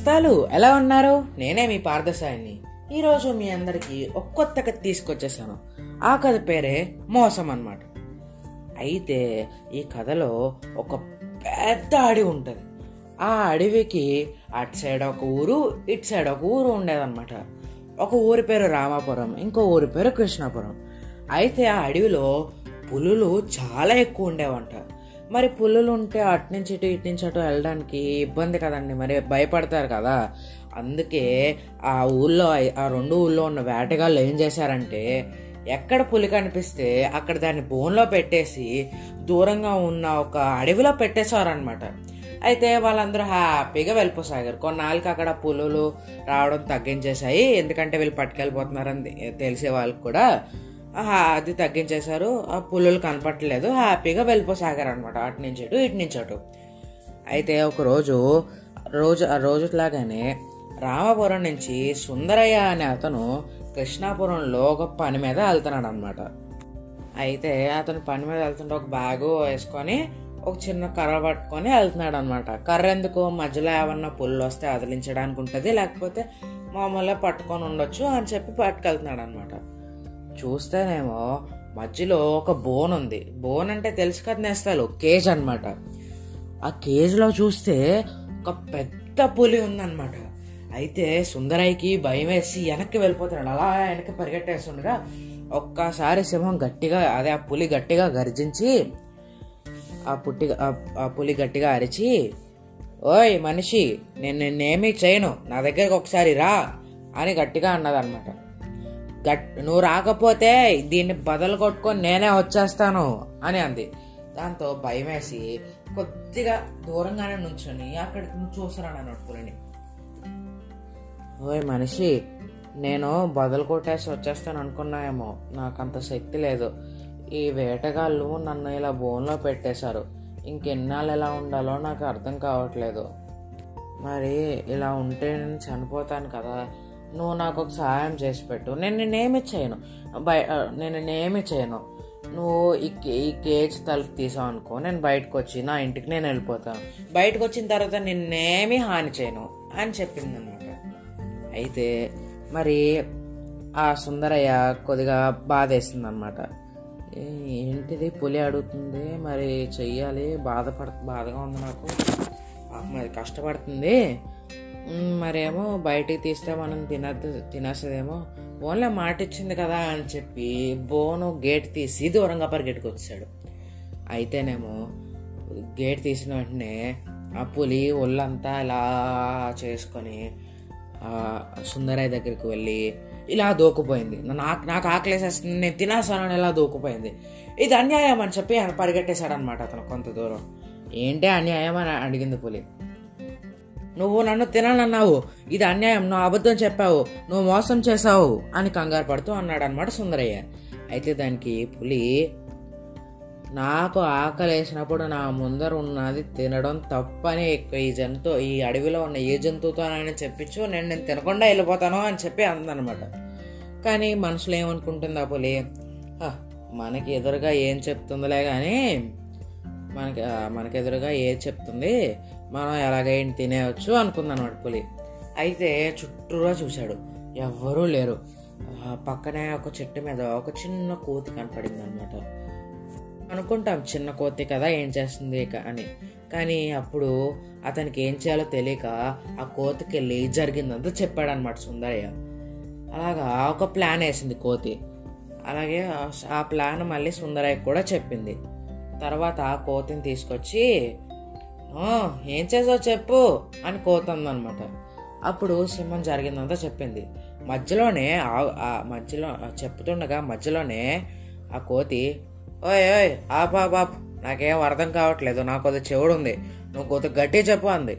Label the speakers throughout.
Speaker 1: నేస్తాలు ఎలా ఉన్నారు? నేనే మీ పార్థసాయిని. ఈరోజు మీ అందరికీ ఒక కొత్త కథ తీసుకొచ్చేసాను. ఆ కథ పేరే మోసం అన్నమాట అయితే ఈ కథలో ఒక పెద్ద అడవి ఉంటుంది. ఆ అడవికి అటు సైడ్ ఒక ఊరు ఇటు సైడ్ ఒక ఊరు ఉండేదన్నమాట. ఒక ఊరి పేరు రామాపురం ఇంకో ఊరి పేరు కృష్ణాపురం. అయితే ఆ అడవిలో పులులు చాలా ఎక్కువ ఉండేవంట. మరి పులులు ఉంటే అటు నుంచి ఇటు ఇటు నుంచి అటు వెళ్ళడానికి ఇబ్బంది కదండి. మరి భయపడతారు కదా. అందుకే ఆ ఊళ్ళో ఆ రెండు ఊళ్ళో ఉన్న వేటగాళ్ళు ఏం చేశారంటే ఎక్కడ పులి కనిపిస్తే అక్కడ దాన్ని బోన్లో పెట్టేసి దూరంగా ఉన్న ఒక అడవిలో పెట్టేశారనమాట అయితే వాళ్ళందరూ హ్యాపీగా వెళ్ళిపోసాగారు. కొన్నాళ్ళకి అక్కడ పులులు రావడం తగ్గించేశాయి. ఎందుకంటే వీళ్ళు పట్టుకెళ్ళిపోతున్నారని తెలిసే వాళ్ళకి కూడా. అది తగ్గించేశారు. ఆ పులులు కనపట్టలేదు. హ్యాపీగా వెళ్ళిపోసాగారు అనమాట అటు నుంచి అటు ఇటు నుంచి అటు. అయితే ఒకరోజు రోజు రోజు ఆ రోజులాగానే రామపురం నుంచి సుందరయ్య అనే అతను కృష్ణాపురంలో ఒక పని మీద వెళ్తున్నాడు అనమాట అయితే అతను పని మీద వెళ్తుంటే ఒక బ్యాగు వేసుకొని ఒక చిన్న కర్ర పట్టుకొని వెళ్తున్నాడు అనమాట కర్ర ఎందుకు? మధ్యలో ఏమన్నా పుల్లు వస్తే అదిలించడానికి ఉంటుంది లేకపోతే మామూలుగా పట్టుకొని ఉండొచ్చు అని చెప్పి పట్టుకెళ్తున్నాడు అనమాట చూస్తేనేమో మధ్యలో ఒక బోన్ ఉంది. బోన్ అంటే తెలుసు కదా నేస్తాలు కేజ్ అనమాట ఆ కేజ్లో చూస్తే ఒక పెద్ద పులి ఉందన్నమాట. అయితే సుందరయ్యకి భయం వేసి వెనక్కి వెళ్ళిపోతున్నాడు. అలా వెనక్కి పరిగెట్టేస్తుండగా ఒక్కసారి సింహం గట్టిగా అదే ఆ పులి గట్టిగా గర్జించి ఆ పుట్టి ఆ- పులి గట్టిగా అరిచి ఓయ్ మనిషి నేను నిన్నేమీ చేయను. నా దగ్గరకు ఒకసారి రా అని గట్టిగా అన్నదన్నమాట. గట్ నువ్వు రాకపోతే దీన్ని బదలు కొట్టుకొని నేనే వచ్చేస్తాను అని అంది. దాంతో భయం వేసి కొద్దిగా దూరంగానే నుంచొని అక్కడికి నుంచి అని అన్నట్టు ఓయ్ మనిషి నేను బదులు కొట్టేసి వచ్చేస్తాను అనుకున్నాయేమో. నాకు అంత శక్తి లేదు. ఈ వేటగాళ్ళు నన్ను ఇలా బోన్లో పెట్టేశారు. ఇంకెన్నాళ్ళు ఎలా ఉండాలో నాకు అర్థం కావట్లేదు. మరి ఇలా ఉంటే నేను చనిపోతాను కదా. నువ్వు నాకు ఒక సహాయం చేసి పెట్టు. నేను నేనేమి చేయను. బయ నేను నేనేమి చేయను. నువ్వు ఈ కే- ఈ కేజ్ తలుపు తీసావు అనుకో నేను బయటకు వచ్చి నా ఇంటికి నేను వెళ్ళిపోతాను బయటకు వచ్చిన తర్వాత నిన్నేమీ హాని చేయను అని చెప్పింది అనమాట అయితే మరి ఆ సుందరయ్య కొద్దిగా బాధేస్తుంది అనమాట ఏంటిది పులి అడుగుతుంది? మరి చెయ్యాలి. బాధపడ బాధగా ఉంది నాకు. మరి అది కష్టపడుతుంది. మరేమో బయటికి తీస్తే మనం తినద్దు తినేసేదేమో ఓన్లీ మాట ఇచ్చింది కదా అని చెప్పి బోను గేట్ తీసి దూరంగా పరిగెట్టుకు వచ్చాడు అయితేనేమో గేట్ తీసిన వెంటనే ఆ పులి ఒళ్ళంతా ఇలా చేసుకొని సుందరయ్య దగ్గరికి వెళ్ళి ఇలా దూకుపోయింది. నాకు నాకు ఆకలేసేస్తుంది నేను తినేస్తానని ఇలా దూకుపోయింది. ఇది అన్యాయం అని చెప్పి ఆయన పరిగెట్టేశాడు అనమాట అతను కొంత దూరం. ఏంటి అన్యాయం అని అడిగింది పులి. నువ్వు నన్ను తిననన్నావు ఇది అన్యాయం నువ్వు అబద్ధం చెప్పావు. నువ్వు మోసం చేసావు అని కంగారు పడుతూ అన్నాడు అనమాట సుందరయ్య. అయితే దానికి పులి నాకు ఆకలి వేసినప్పుడు నా ముందర ఉన్నది తినడం తప్పని ఈ జంతు ఈ అడవిలో ఉన్న ఏ జంతువుతోనైనా చెప్పించు నేను నేను తినకుండా వెళ్ళిపోతాను అని చెప్పి అందనమాట కానీ మనసులో ఏమనుకుంటుంది ఆ పులి? మనకి ఎదురుగా ఏం చెప్తుందిలే కానీ మనకి మనకెదురుగా మనకి ఎదురుగా ఏది చెప్తుంది? మనం ఎలాగైనా తినేయచ్చు అనుకుందన్నమాట పులి. అయితే చుట్టూరా చూశాడు. ఎవ్వరూ లేరు. పక్కనే ఒక చెట్టు మీద ఒక చిన్న కోతి కనపడింది అనమాట అనుకుంటాం చిన్న కోతి కదా ఏం చేస్తుంది ఇక అని. కానీ అప్పుడు అతనికి ఏం చేయాలో తెలియక ఆ కోతికి వెళ్ళి జరిగిందంతా చెప్పాడనమాట సుందరయ్య. అలాగా ఒక ప్లాన్ వేసింది కోతి. అలాగే ఆ ప్లాన్ మళ్ళీ సుందరయ్య కూడా చెప్పింది. తర్వాత ఆ కోతిని తీసుకొచ్చి ఏం చేసావు చెప్పు అని కోతందనమాట. అప్పుడు సింహం జరిగిందంతా చెప్పింది. మధ్యలోనే ఆ- మధ్యలో చెప్తుండగా మధ్యలోనే ఆ కోతి ఓయ్ ఓయ్ ఆప్ ఆప్ ఆప్ నాకేం అర్థం కావట్లేదు నాకు కొద్ది చెవుడు ఉంది నువ్వు కొద్దిగా గట్టి చెప్పు అంది.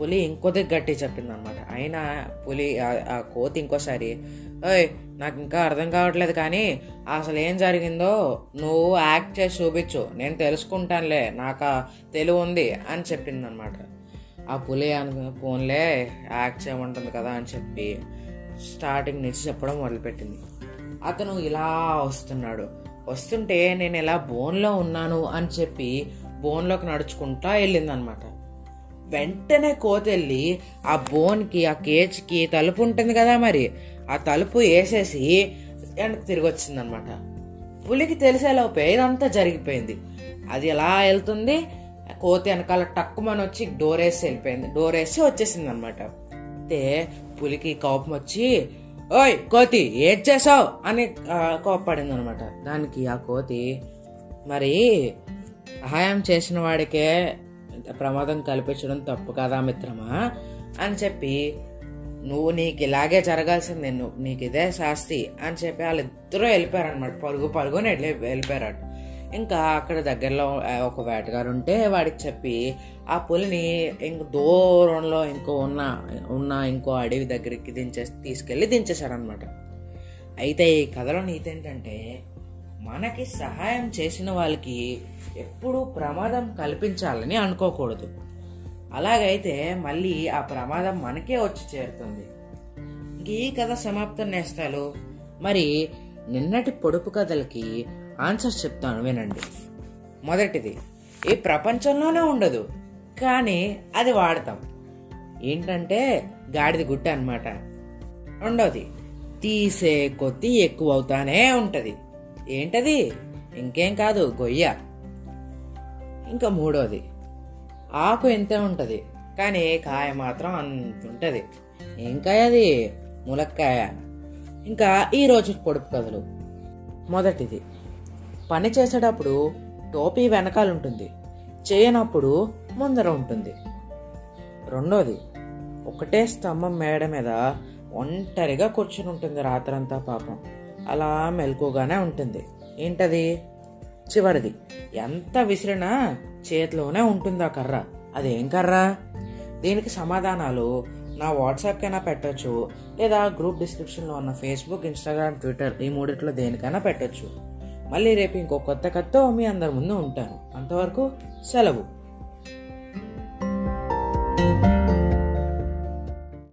Speaker 1: పులి ఇంకొద్ది గట్టి చెప్పింది అనమాట అయినా పులి ఆ కోతి ఇంకోసారి ఓయ్ నాకు ఇంకా అర్థం కావట్లేదు కానీ అసలు ఏం జరిగిందో నువ్వు యాక్ట్ చేసి చూపించు. నేను తెలుసుకుంటానులే నాకు తెలివి ఉంది అని చెప్పింది అనమాట ఆ పులి అను ఫోన్లే యాక్ట్ చేయమంటుంది కదా అని చెప్పి స్టార్టింగ్ నుంచి చెప్పడం మొదలుపెట్టింది. అతను ఇలా వస్తున్నాడు. వస్తుంటే నేను ఇలా బోన్లో ఉన్నాను అని చెప్పి బోన్లోకి నడుచుకుంటా వెళ్ళిందనమాట. వెంటనే కోతెళ్ళి ఆ బోన్కి ఆ కేజ్కి తలుపు ఉంటుంది కదా మరి. ఆ తలుపు వేసేసి వెనక్కి తిరిగి వచ్చింది అనమాట పులికి తెలిసేలోపే ఇదంతా జరిగిపోయింది. అది ఎలా వెళ్తుంది? కోతి వెనకాల టక్కుమని వచ్చి డోర్ వేసి వెళ్ళిపోయింది. డోర్ వేసి వచ్చేసింది అనమాట అయితే పులికి కోపం వచ్చి ఓయ్ కోతి ఏం చేసావు అని కోపడింది అనమాట దానికి ఆ కోతి మరి సహాయం చేసిన వాడికే ప్రమాదం కల్పించడం తప్పు కదా మిత్రమా? అని చెప్పి నువ్వు నీకు ఇలాగే జరగాల్సిందే నువ్వు నీకు ఇదే శాస్తి అని చెప్పి వాళ్ళిద్దరూ వెళ్ళిపోయారనమాట పరుగు పరుగుని వెళ్ళి వెళ్ళిపోయారట. ఇంకా అక్కడ దగ్గరలో ఒక వేటగారు ఉంటే వాడికి చెప్పి ఆ పులిని ఇంక దూరంలో ఇంకో ఉన్న ఉన్న ఇంకో అడవి దగ్గరికి దించే తీసుకెళ్ళి దించేశారనమాట అయితే ఈ కథలో నీతి ఏంటంటే మనకి సహాయం చేసిన వాళ్ళకి ఎప్పుడూ ప్రమాదం కల్పించాలని అనుకోకూడదు. అలాగైతే మళ్ళీ ఆ ప్రమాదం మనకే వచ్చి చేరుతుంది. ఈ కథ సమాప్తం నేస్తాలు. మరి నిన్నటి పొడుపు కథలకి ఆన్సర్ చెప్తాను వినండి. మొదటిది ఈ ప్రపంచంలోనే ఉండదు కానీ అది వాడతాం. ఏంటంటే గాడిద గుట్ట అన్నమాట. రెండవది తీసే కొద్దీ ఎక్కువ అవుతానే ఉంటది. ఏంటది? ఇంకేం కాదు గొయ్య. ఇంకా మూడోది. ఆకు ఎంతే ఉంటుంది? కానీ కాయ మాత్రం అంత ఉంటుంది. ఏం కాయ అది? ములక్కాయ. ఇంకా ఈ రోజు పొడుపు కథలు. మొదటిది. పని చేసేటప్పుడు టోపీ వెనకాల ఉంటుంది. చేయనప్పుడు ముందర ఉంటుంది. రెండోది. ఒకటే స్తంభం మేడ మీద ఒంటరిగా కూర్చుని ఉంటుంది రాత్రంతా పాపం. అలా మెలకుగానే ఉంటుంది. ఏంటది? చివరిది. ఎంత విసిరినా చేతిలోనే ఉంటుంది ఆ కర్ర? అదేం కర్ర? దీనికి సమాధానాలు నా వాట్సాప్కైనా పెట్టచ్చు లేదా గ్రూప్ డిస్క్రిప్షన్లో ఉన్న ఫేస్బుక్ ఇన్స్టాగ్రామ్ ట్విట్టర్ ఈ మూడిట్లో దేనికైనా పెట్టచ్చు. మళ్ళీ రేపు ఇంకో కొత్త కథతో మీ అందరి ముందు ఉంటాను. అంతవరకు సెలవు.